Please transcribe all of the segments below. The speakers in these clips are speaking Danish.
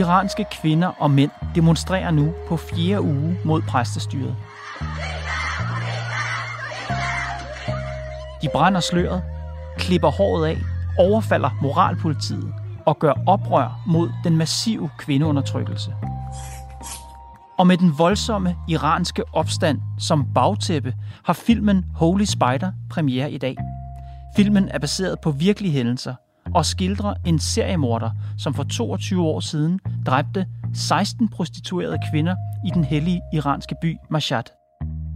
Iranske kvinder og mænd demonstrerer nu på fjerde uge mod præstestyret. De brænder sløret, klipper håret af, overfalder moralpolitiet og gør oprør mod den massive kvindeundertrykkelse. Og med den voldsomme iranske opstand som bagtæppe har filmen Holy Spider premiere i dag. Filmen er baseret på virkelige hændelser og skildrer en seriemorder, som for 22 år siden dræbte 16 prostituerede kvinder i den hellige iranske by Mashhad.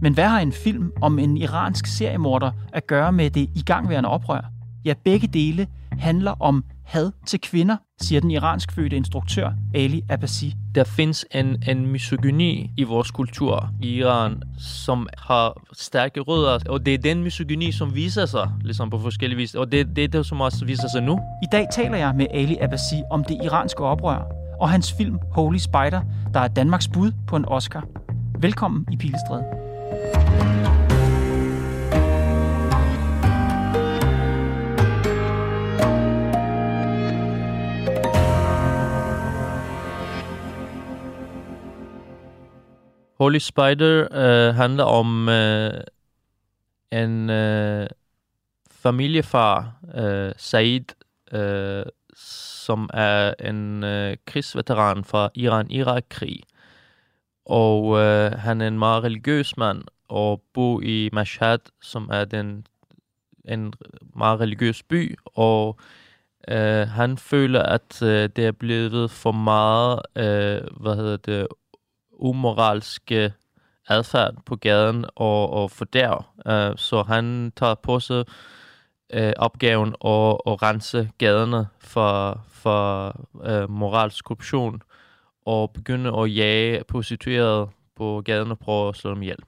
Men hvad har en film om en iransk seriemorder at gøre med det igangværende oprør? Ja, begge dele handler om had til kvinder, siger den iransk fødte instruktør Ali Abbasi. Der findes en, en misogyni i vores kultur i Iran, som har stærke rødder, og det er den misogyni, som viser sig ligesom på forskellige vis, og det, det er det, som også viser sig nu. I dag taler jeg med Ali Abbasi om det iranske oprør og hans film Holy Spider, der er Danmarks bud på en Oscar. Velkommen i Pilestræde. Holy Spider øh, handler om øh, en øh, familiefar, øh, Said, øh, som er en øh, krigsveteran fra Iran-Irak-krig. Og øh, han er en meget religiøs mand og bor i Mashhad, som er den, en meget religiøs by. Og øh, han føler, at øh, det er blevet for meget, øh, hvad hedder det, umoralske adfærd på gaden og, og fordærv. Uh, så han tager på sig uh, opgaven at, at rense gaderne for, for uh, moralsk korruption og begynde at jage prostituerede på gaden og prøve at slå dem ihjel.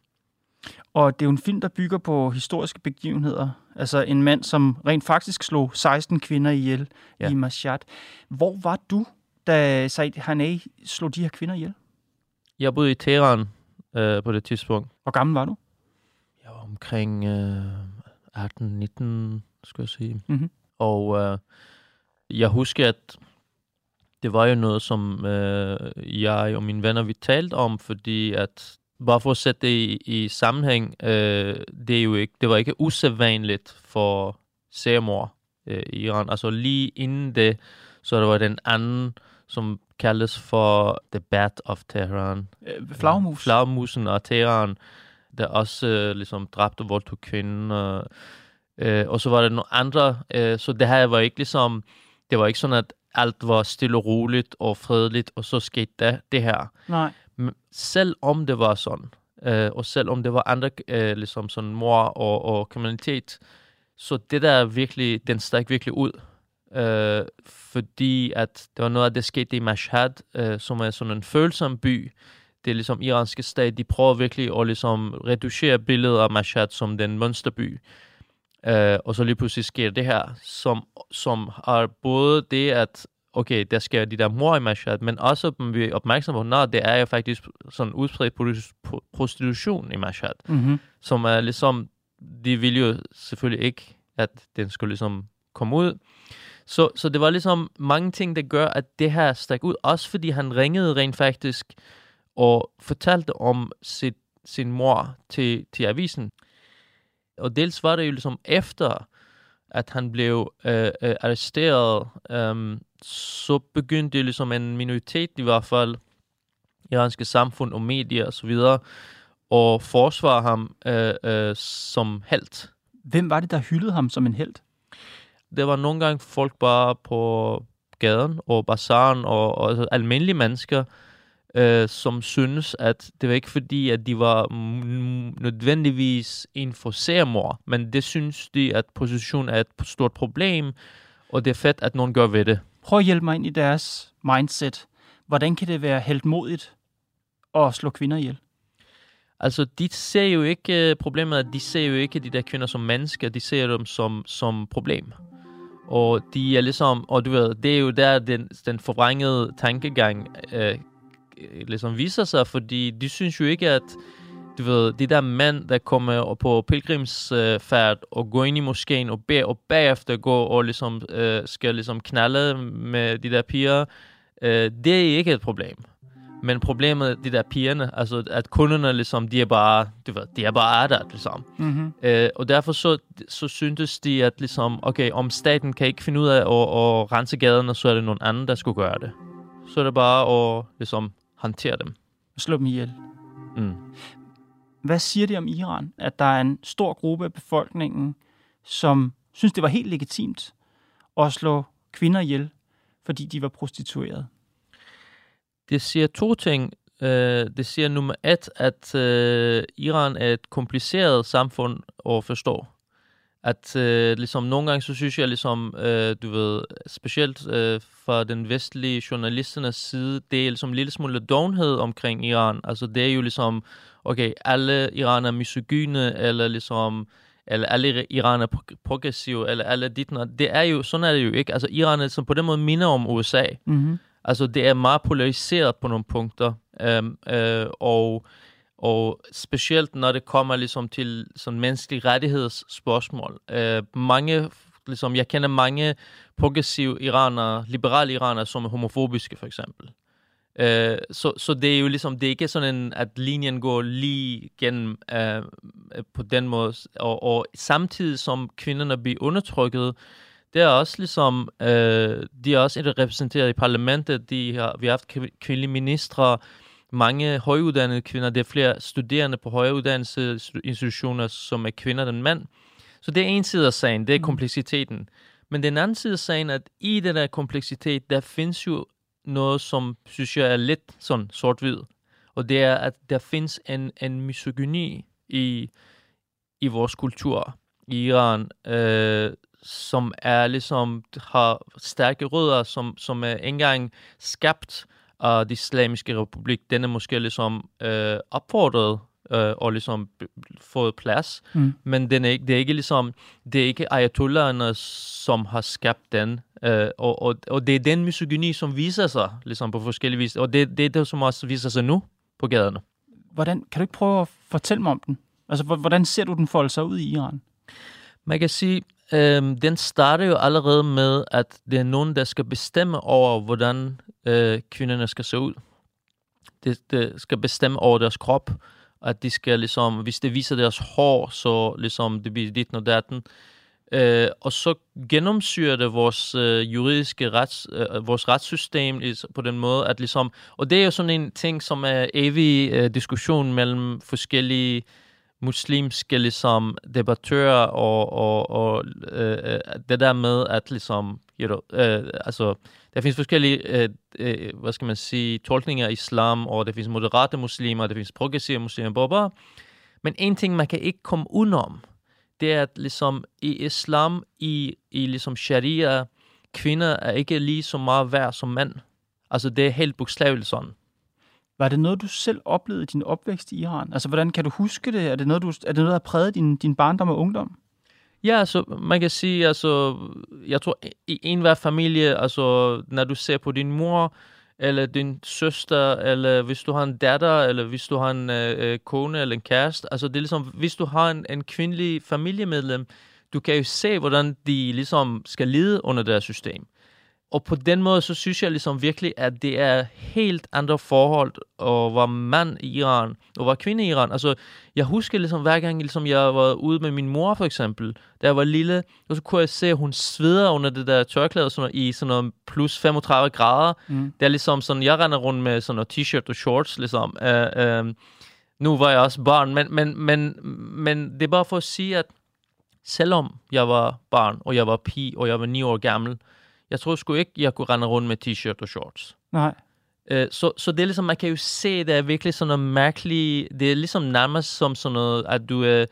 Og det er jo en film, der bygger på historiske begivenheder. Altså en mand, som rent faktisk slog 16 kvinder ihjel ja. i Mashhad. Hvor var du, da Said Hanei slog de her kvinder ihjel? Jeg boede i Teheran øh, på det tidspunkt. Hvor gammel var du? Jeg var omkring øh, 18-19, skulle jeg sige. Mm-hmm. Og øh, jeg husker, at det var jo noget, som øh, jeg og mine venner vi talte om, fordi at bare for at sætte det i, i sammenhæng, øh, det er jo ikke, det var ikke usædvanligt for seriemor øh, i Iran. Altså lige inden det, så der var den anden, som kaldes for The Bat of Tehran. Øh, flagmus. Flagmusen og Teheran, der også øh, ligesom dræbte og voldtog kvinden. Og, øh, og så var der nogle andre. Øh, så det her var ikke ligesom, det var ikke sådan, at alt var stille og roligt og fredeligt, og så skete det, det her. Nej. Men selv om det var sådan, øh, og selv om det var andre, øh, ligesom sådan mor og, og kriminalitet, så det der virkelig, den stak virkelig ud øh, fordi at det var noget af det skete i Mashhad, øh, som er sådan en følsom by. Det er ligesom iranske stat, de prøver virkelig at ligesom reducere billedet af Mashhad som den monsterby. Øh, og så lige pludselig sker det her, som, som har både det, at okay, der sker de der mor i Mashhad, men også vi er opmærksom på, at det er jo faktisk sådan udbredt prostitution i Mashhad, mm-hmm. som er ligesom, de vil jo selvfølgelig ikke, at den skulle ligesom komme ud. Så, så det var ligesom mange ting, der gør, at det her stak ud. Også fordi han ringede rent faktisk og fortalte om sit, sin mor til, til avisen. Og dels var det jo ligesom efter, at han blev øh, øh, arresteret, øh, så begyndte det ligesom en minoritet i hvert fald, iranske samfund og medier og så videre, og forsvare ham øh, øh, som held. Hvem var det, der hyldede ham som en held? Det var nogle gange folk bare på gaden og bazaren og, og altså almindelige mennesker, øh, som synes, at det var ikke fordi, at de var nødvendigvis en for sermor, men det synes de, at position er et stort problem, og det er fedt, at nogen gør ved det. Prøv at hjælpe mig ind i deres mindset. Hvordan kan det være helt modigt at slå kvinder ihjel? Altså, de ser jo ikke uh, problemet, de ser jo ikke de der kvinder som mennesker, de ser dem som, som problem. Og de er ligesom, og du ved, det er jo der, den, den forvrængede tankegang øh, ligesom viser sig, fordi de synes jo ikke, at du ved, de der mænd, der kommer på pilgrimsfærd og går ind i moskeen og beder, og bagefter går og ligesom, øh, skal ligesom knalde med de der piger, øh, det er ikke et problem. Men problemet, de der pigerne, altså at kunderne ligesom, de er bare, du ved, de er bare er der, ligesom. Mm-hmm. Øh, og derfor så, så syntes de, at ligesom, okay, om staten kan ikke finde ud af at, at rense gaderne, så er det nogen anden, der skulle gøre det. Så er det bare at ligesom håndtere dem. Slå dem ihjel. Mm. Hvad siger det om Iran, at der er en stor gruppe af befolkningen, som synes, det var helt legitimt at slå kvinder ihjel, fordi de var prostituerede? Det siger to ting. Øh, det siger nummer et, at øh, Iran er et kompliceret samfund at forstå. At øh, ligesom nogle gange, så synes jeg ligesom, øh, du ved, specielt øh, fra den vestlige journalisternes side, det er ligesom en lille smule dovenhed omkring Iran. Altså det er jo ligesom, okay, alle Iran er misogyne, eller ligesom, eller alle Iran er progressive, eller alle dit, det er jo, sådan er det jo ikke. Altså Iran er ligesom på den måde minder om USA. Mm-hmm. Altså, det er meget polariseret på nogle punkter, øhm, øh, og, og specielt når det kommer ligesom til sådan menneskelige rettighedsspørgsmål. Øh, mange, ligesom, jeg kender mange progressive iranere, liberale iranere, som er homofobiske, for eksempel. Øh, så, så det er jo ligesom, det er ikke sådan, en, at linjen går lige gennem øh, på den måde, og, og samtidig som kvinderne bliver undertrykket, det er også ligesom, øh, de er også repræsenteret i parlamentet, de har, vi har haft kvindelige ministre, mange højuddannede kvinder, det er flere studerende på højere uddannelsesinstitutioner, som er kvinder end mænd. Så det er en side af sagen, det er kompleksiteten. Men den anden side af sagen, at i den der kompleksitet, der findes jo noget, som synes jeg er lidt sådan sort-hvid. Og det er, at der findes en, en misogyni i, i vores kultur i Iran, øh, som er ligesom har stærke rødder, som, som er engang skabt af det islamiske republik. Den er måske ligesom øh, opfordret øh, og ligesom fået plads, mm. men den er ikke, det er ikke ligesom, det er ikke ayatollaherne, som har skabt den, øh, og, og, og det er den misogyni, som viser sig ligesom på forskellige vis, og det, det er det, som også viser sig nu på gaderne. Hvordan, kan du ikke prøve at fortælle mig om den? Altså, hvordan ser du den folde sig ud i Iran? Man kan sige, Øhm, den starter jo allerede med, at det er nogen, der skal bestemme over, hvordan øh, kvinderne skal se ud. Det, det skal bestemme over deres krop, at de skal ligesom, hvis det viser deres hår, så ligesom det bliver dit og datten. Øh, og så gennemsyrer det vores øh, juridiske rets, øh, vores retssystem på den måde, at ligesom, og det er jo sådan en ting, som er evig øh, diskussion mellem forskellige muslimske ligesom, debattører og, og, og øh, øh, det der med, at ligesom, you know, øh, altså, der findes forskellige, øh, øh, hvad skal man sige, tolkninger af islam, og der findes moderate muslimer, der findes progressive muslimer, blah, blah. men en ting, man kan ikke komme udenom, det er, at ligesom i islam, i, i ligesom sharia, kvinder er ikke lige så meget værd som mænd. Altså, det er helt bogstaveligt sådan. Var det noget, du selv oplevede i din opvækst i Iran? Altså, hvordan kan du huske det? Er det noget, du, er det noget der har præget din, din barndom og ungdom? Ja, altså, man kan sige, altså, jeg tror, i enhver familie, altså, når du ser på din mor, eller din søster, eller hvis du har en datter, eller hvis du har en øh, øh, kone eller en kæreste, altså, det er ligesom, hvis du har en, en kvindelig familiemedlem, du kan jo se, hvordan de ligesom skal lide under deres system. Og på den måde, så synes jeg ligesom virkelig, at det er helt andre forhold at være mand i Iran og være kvinde i Iran. Altså, jeg husker ligesom hver gang, ligesom jeg var ude med min mor for eksempel, da jeg var lille, og så kunne jeg se, at hun sveder under det der tørklæde sådan, i sådan noget plus 35 grader. Mm. Det er ligesom sådan, jeg render rundt med sådan noget t-shirt og shorts, ligesom. Uh, uh, nu var jeg også barn, men, men, men, men det er bare for at sige, at selvom jeg var barn, og jeg var pige, og jeg var ni år gammel, jeg tror sgu ikke, jeg kunne rende rundt med t-shirt og shorts. Nej. Øh, så, så det er ligesom, man kan jo se, det er virkelig sådan noget mærkeligt, det er ligesom nærmest som sådan noget, at du er,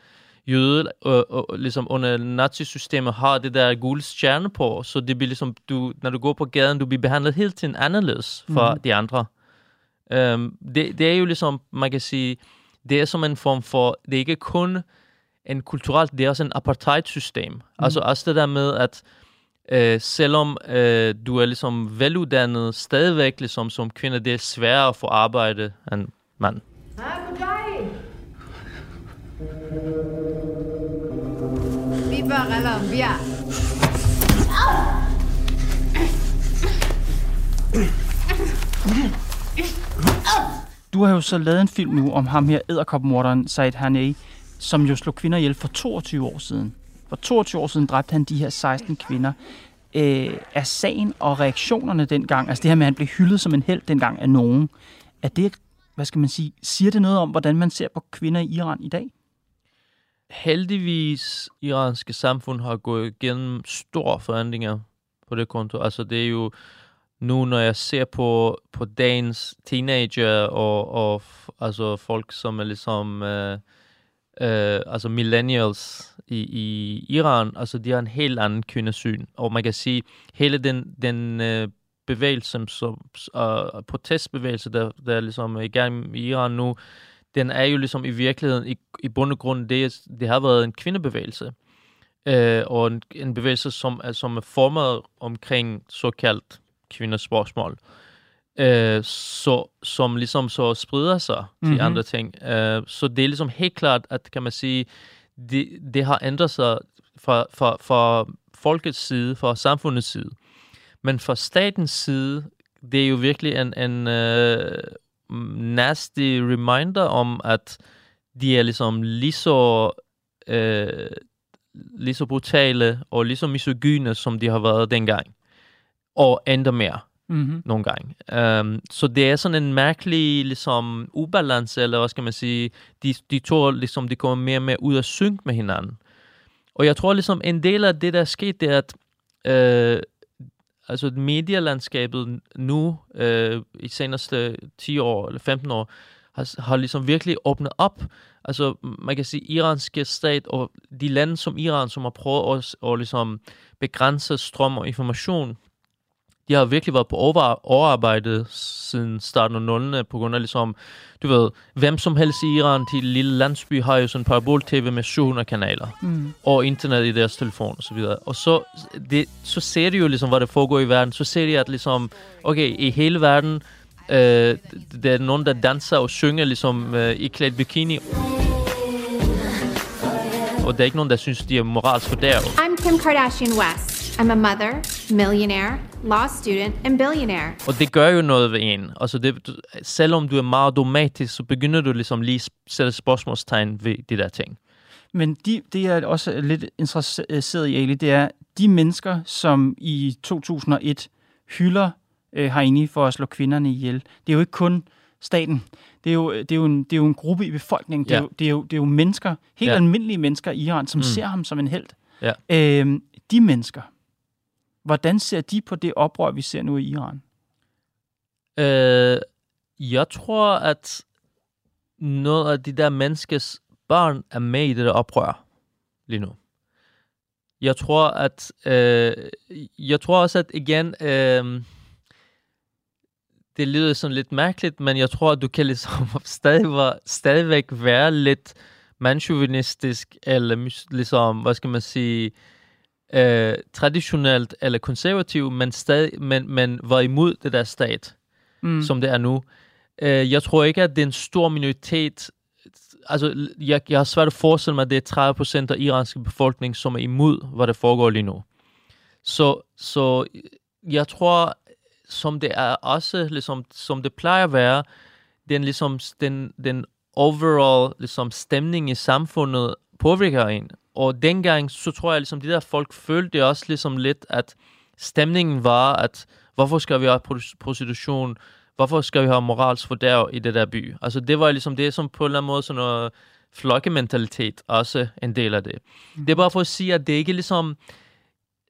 jøde, og, og, ligesom under nazisystemet har det der gule stjerne på, så det bliver ligesom, du, når du går på gaden, du bliver behandlet helt tiden anderledes fra Mhm. de andre. Um, det, det er jo ligesom, man kan sige, det er som en form for, det er ikke kun en kulturelt, det er også en apartheidsystem. Mm. Altså også det der med, at øh, selvom øh, du er ligesom veluddannet, stadigvæk ligesom som kvinde, det er sværere at få arbejde end mand. Vi bør Colombia. Du har jo så lavet en film nu om ham her, æderkopmorderen Said Hanei, som jo slog kvinder ihjel for 22 år siden. For 22 år siden dræbte han de her 16 kvinder. Øh, er sagen og reaktionerne dengang, altså det her med, at han blev hyldet som en held dengang af nogen, er det, hvad skal man sige, siger det noget om, hvordan man ser på kvinder i Iran i dag? heldigvis iranske samfund har gået igennem store forandringer på det konto. Altså det er jo nu, når jeg ser på, på dagens teenager og, og altså folk, som er ligesom øh, øh, altså millennials i, i Iran, altså de har en helt anden kvindesyn. Og man kan sige, hele den, den øh, bevægelse, som, uh, protestbevægelse, der, der ligesom er i gang i Iran nu, den er jo ligesom i virkeligheden, i, i bund og grund, det, det har været en kvindebevægelse. Øh, og en, en bevægelse, som er, som er formet omkring såkaldt kvinders spørgsmål. Øh, så, som ligesom så spreder sig til Mhm. andre ting. Øh, så det er ligesom helt klart, at kan man sige, det, det har ændret sig fra, fra, fra folkets side, fra samfundets side. Men fra statens side, det er jo virkelig en, en øh, nasty reminder om, at de er ligesom lige så, øh, lige så brutale og lige så misogyne, som de har været dengang. Og endda mere Mm-hmm. nogle gange. Um, så det er sådan en mærkelig ligesom, ubalance, eller hvad skal man sige, de, de to ligesom, de kommer mere og mere ud af synk med hinanden. Og jeg tror ligesom, en del af det, der er sket, det er, at øh, altså medielandskabet nu, øh, i seneste 10 år eller 15 år, har, har ligesom virkelig åbnet op. Altså, man kan sige, iranske stat og de lande som Iran, som har prøvet at, at ligesom begrænse strøm og information, de har virkelig været på over, overarbejde siden starten af 0'erne, på grund af ligesom, du ved, hvem som helst i Iran til en lille landsby har jo sådan en parabol-tv med 700 kanaler, Mm. og internet i deres telefon og så videre. Og så, det, så ser de jo ligesom, hvad der foregår i verden. Så ser de, at ligesom, okay, i hele verden, øh, der er nogen, der danser og synger ligesom øh, i klædt bikini. Og der er ikke nogen, der synes, de er moralsk fordærvet. I'm Kim Kardashian West. I'm a mother, millionaire, law student, and billionaire. Og det gør jo noget ved en. Altså det, selvom du er meget dogmatisk, så begynder du ligesom lige at sætte spørgsmålstegn ved de der ting. Men de, det, jeg er også lidt interesseret i, Ali, det er de mennesker, som i 2001 hylder øh, Haini for at slå kvinderne ihjel. Det er jo ikke kun staten. Det er jo, det er jo, en, det er jo en gruppe i befolkningen. Det, er Ja. jo, det, er jo, det er jo mennesker, helt Ja. almindelige mennesker i Iran, som Mm. ser ham som en held. Ja. Øhm, de mennesker, hvordan ser de på det oprør, vi ser nu i Iran? Øh, jeg tror, at noget af de der menneskes børn er med i det der oprør lige nu. Jeg tror, at øh, jeg tror også, at igen, øh, det lyder sådan lidt mærkeligt, men jeg tror, at du kan ligesom stadig stadigvæk være lidt mandsjuvenistisk, eller ligesom, hvad skal man sige, øh, traditionelt eller konservativ, men, stadig, men, men var imod det der stat Mm. som det er nu. Øh, jeg tror ikke, at det er en stor minoritet. Altså, jeg, jeg har svært at forestille mig, at det er 30 procent af iranske befolkning, som er imod, hvad der foregår lige nu. Så, så jeg tror, som det er også, ligesom, som det plejer at være, den, ligesom, den, den overall ligesom, stemning i samfundet påvirker en. Og dengang, så tror jeg, ligesom, de der folk følte også ligesom lidt, at stemningen var, at hvorfor skal vi have prostitution? Hvorfor skal vi have moralsk fordærv i det der by? Altså det var ligesom det, som på en eller anden måde sådan noget flokkementalitet også en del af det. Det er bare for at sige, at det ikke ligesom,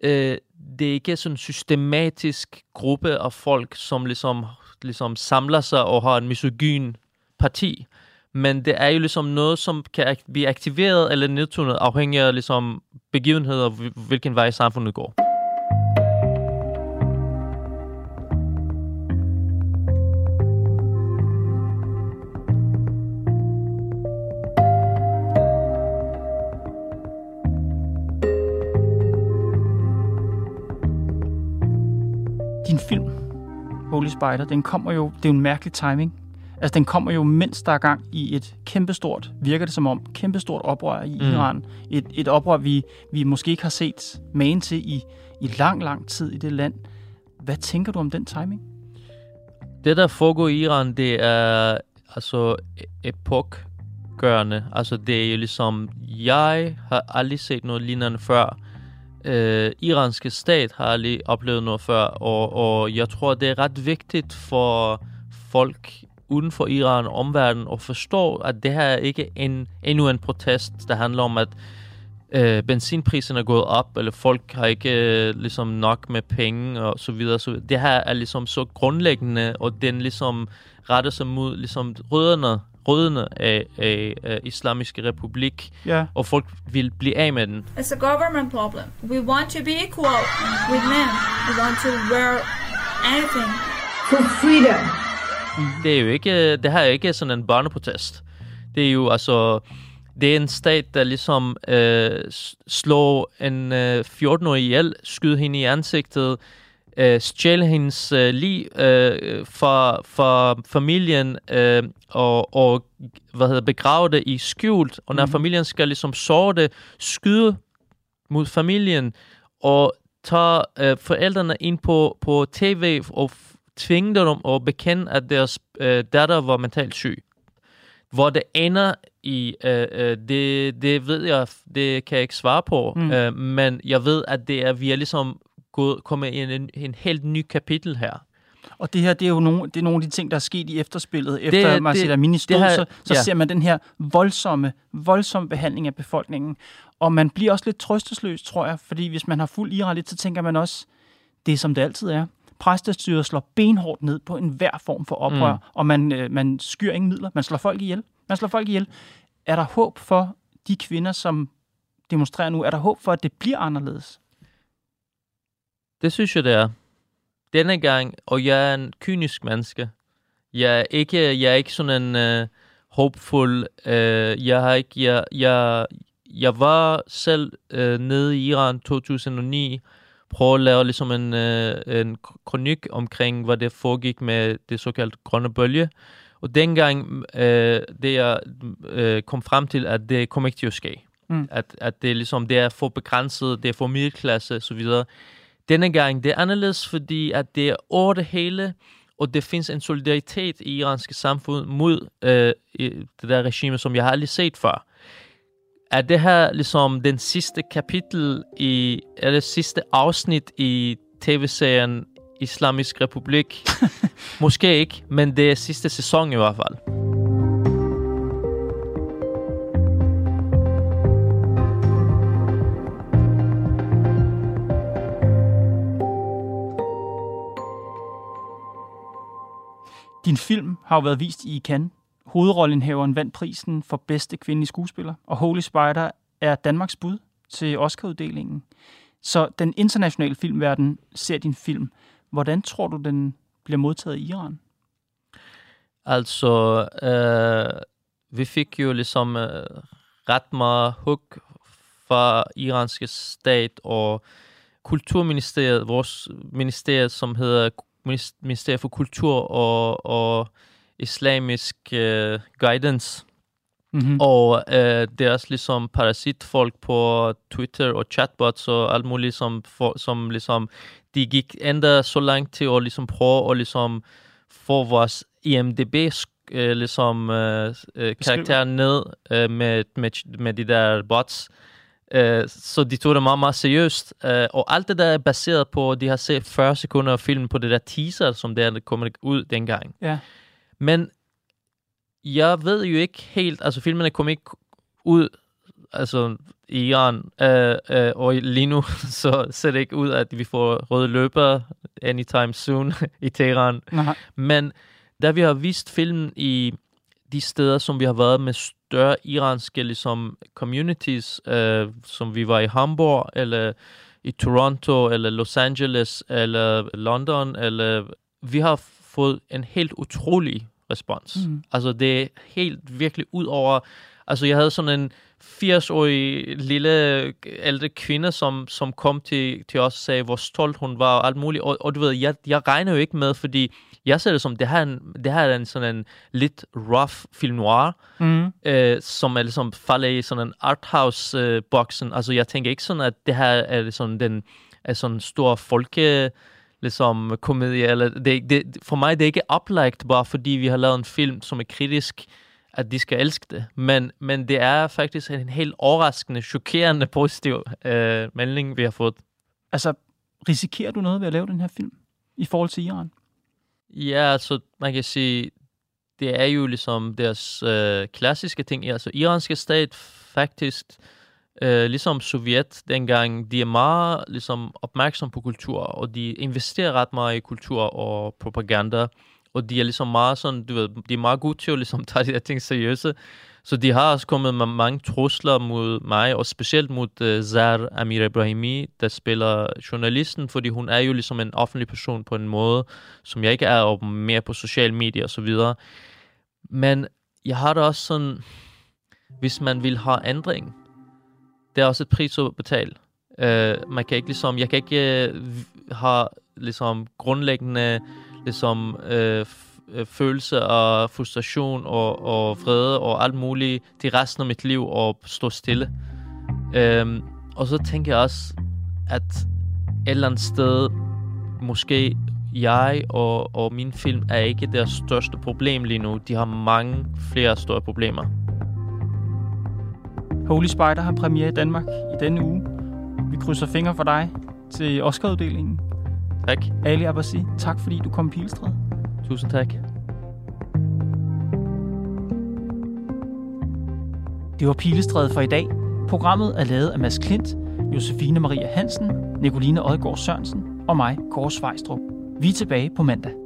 øh, det er ikke sådan en systematisk gruppe af folk, som ligesom, ligesom samler sig og har en misogyn parti. Men det er jo ligesom noget, som kan blive aktiveret eller nedtonet, afhængig af ligesom begivenheder, og hvilken vej samfundet går. Din film, Holy Spider, den kommer jo, det er jo en mærkelig timing. Altså, den kommer jo, mens der er gang i et kæmpestort, virker det som om, kæmpestort oprør i Mm. Iran. Et, et oprør, vi, vi måske ikke har set magen til i, i lang, lang tid i det land. Hvad tænker du om den timing? Det, der foregår i Iran, det er altså e- epokgørende. Altså, det er jo ligesom, jeg har aldrig set noget lignende før. Øh, iranske stat har aldrig oplevet noget før, og, og jeg tror, det er ret vigtigt for folk uden for Iran og omverdenen at forstå, at det her er ikke en, endnu en protest, der handler om, at øh, benzinpriserne er gået op, eller folk har ikke øh, ligesom nok med penge og så videre. Så det her er ligesom så grundlæggende, og den ligesom retter sig mod ligesom rødderne, rødderne af, af, af Islamiske Republik, Ja. og folk vil blive af med den. It's a government problem. We want to be equal with men. We want to wear anything. for freedom. Det er jo ikke, det her er ikke sådan en børneprotest. Det er jo altså, det er en stat, der ligesom øh, slår en øh, 14-årig ihjel, skyder hende i ansigtet, øh, stjæler hendes øh, lig øh, fra, fra familien øh, og, og hvad hedder, begrave det i skjult. Og når mm. familien skal ligesom såre det, skyde mod familien og tage øh, forældrene ind på, på tv og tvinge dem at bekende, at deres øh, datter var mentalt syg. Hvor det ender i, øh, øh, det, det ved jeg, det kan jeg ikke svare på, Mm. øh, men jeg ved, at det er, vi er ligesom gået, kommet i en, en, en helt ny kapitel her. Og det her, det er jo nogle, det er nogle af de ting, der er sket i efterspillet. Efter det- Marcel Amini stod, det her- så, så ja. ser man den her voldsomme, voldsomme behandling af befolkningen. Og man bliver også lidt trøstesløs, tror jeg, fordi hvis man har fuld Iran lidt, så tænker man også, det er som det altid er. Præstestyret slår benhårdt ned på enhver form for oprør, mm. Og man, øh, man skyr ingen midler. Man slår folk ihjel. Man slår folk ihjel. Er der håb for de kvinder, som demonstrerer nu? Er der håb for, at det bliver anderledes? Det synes jeg, det er. Denne gang, og jeg er en kynisk menneske. Jeg er ikke, jeg er ikke sådan en uh, håbfuld. Uh, jeg har ikke, jeg, jeg, jeg var selv uh, nede i Iran 2009, prøvede at lave ligesom en, uh, en kronik omkring, hvad det foregik med det såkaldte grønne bølge. Og dengang, uh, det jeg uh, kom frem til, at det kommer ikke til at ske. Mm. At, at det, ligesom, det er for begrænset, det er for middelklasse osv. Denne gang, det er anderledes, fordi at det er over det hele, og det findes en solidaritet i iranske samfund mod øh, det der regime, som jeg har aldrig set før. Er det her ligesom den sidste kapitel i, er det sidste afsnit i tv-serien Islamisk Republik? Måske ikke, men det er sidste sæson i hvert fald. Din film har jo været vist i Cannes. Hovedrollenhaveren vandt prisen for bedste kvindelige skuespiller, og Holy Spider er Danmarks bud til Oscar-uddelingen. Så den internationale filmverden ser din film. Hvordan tror du, den bliver modtaget i Iran? Altså, øh, vi fik jo ligesom øh, ret meget hug fra iranske stat og kulturministeriet, vores ministeriet, som hedder Ministeriet for Kultur og, og Islamisk øh, Guidance. Mm-hmm. Og øh, det er også ligesom parasitfolk på Twitter og chatbots og alt muligt, som, for, som ligesom, de gik endda så langt til at ligesom prøve at ligesom få vores IMDb øh, ligesom, øh, øh, karakter ned øh, med, med, med de der bots. Øh, så de tog det meget, meget seriøst. Øh, og alt det der er baseret på, de har set 40 sekunder af filmen på det der teaser, som der kommer ud dengang. Ja. Men jeg ved jo ikke helt, altså filmene kom ikke ud altså i Iran, øh, øh, og lige nu så ser det ikke ud, at vi får røde løber anytime soon i Teheran. Nej. Men da vi har vist filmen i de steder, som vi har været med større iranske ligesom, communities, øh, som vi var i Hamburg, eller i Toronto, eller Los Angeles, eller London, eller vi har fået en helt utrolig respons. Mm. Altså det er helt virkelig ud over, altså jeg havde sådan en 80-årig lille ældre kvinde, som, som kom til, til os og sagde, hvor stolt hun var og alt muligt. Og, og du ved, jeg, jeg regner jo ikke med, fordi jeg ser det som, det her, en, det her er en sådan en lidt rough film noir, mm. øh, som er ligesom falder i sådan en arthouse-boksen. Øh, altså jeg tænker ikke sådan, at det her er sådan den er sådan en stor folke ligesom komedie, eller det, det, for mig det er ikke oplagt bare fordi vi har lavet en film, som er kritisk, at de skal elske det. Men, men det er faktisk en helt overraskende, chokerende positiv øh, melding, vi har fået. Altså, risikerer du noget ved at lave den her film i forhold til Iran? Ja, altså, man kan sige, det er jo ligesom deres øh, klassiske ting. Altså, iranske stat faktisk, øh, ligesom Sovjet dengang, de er meget ligesom, opmærksom på kultur, og de investerer ret meget i kultur og propaganda og de er ligesom meget sådan, du ved, de er meget gode til at ligesom tage de her ting seriøse. Så de har også kommet med mange trusler mod mig, og specielt mod uh, Zar Amir Ibrahimi, der spiller journalisten, fordi hun er jo ligesom en offentlig person på en måde, som jeg ikke er, og mere på sociale medier og så videre. Men jeg har da også sådan, hvis man vil have ændring, det er også et pris at betale. Uh, man kan ikke ligesom, jeg kan ikke øh, uh, have ligesom grundlæggende ligesom uh, følelse og frustration og, og vrede og alt muligt til resten af mit liv og stå stille. Øhm, og så tænker jeg også, at et eller andet sted, måske jeg og, og min film er ikke deres største problem lige nu. De har mange flere store problemer. Holy Spider har premiere i Danmark i denne uge. Vi krydser fingre for dig til Oscar-uddelingen. Tak. Ali Abbasi, tak fordi du kom i Pilestræd. Tusind tak. Det var Pilestrædet for i dag. Programmet er lavet af Mads Klint, Josefine Maria Hansen, Nicoline Odgaard Sørensen og mig, Kåre Svejstrup. Vi er tilbage på mandag.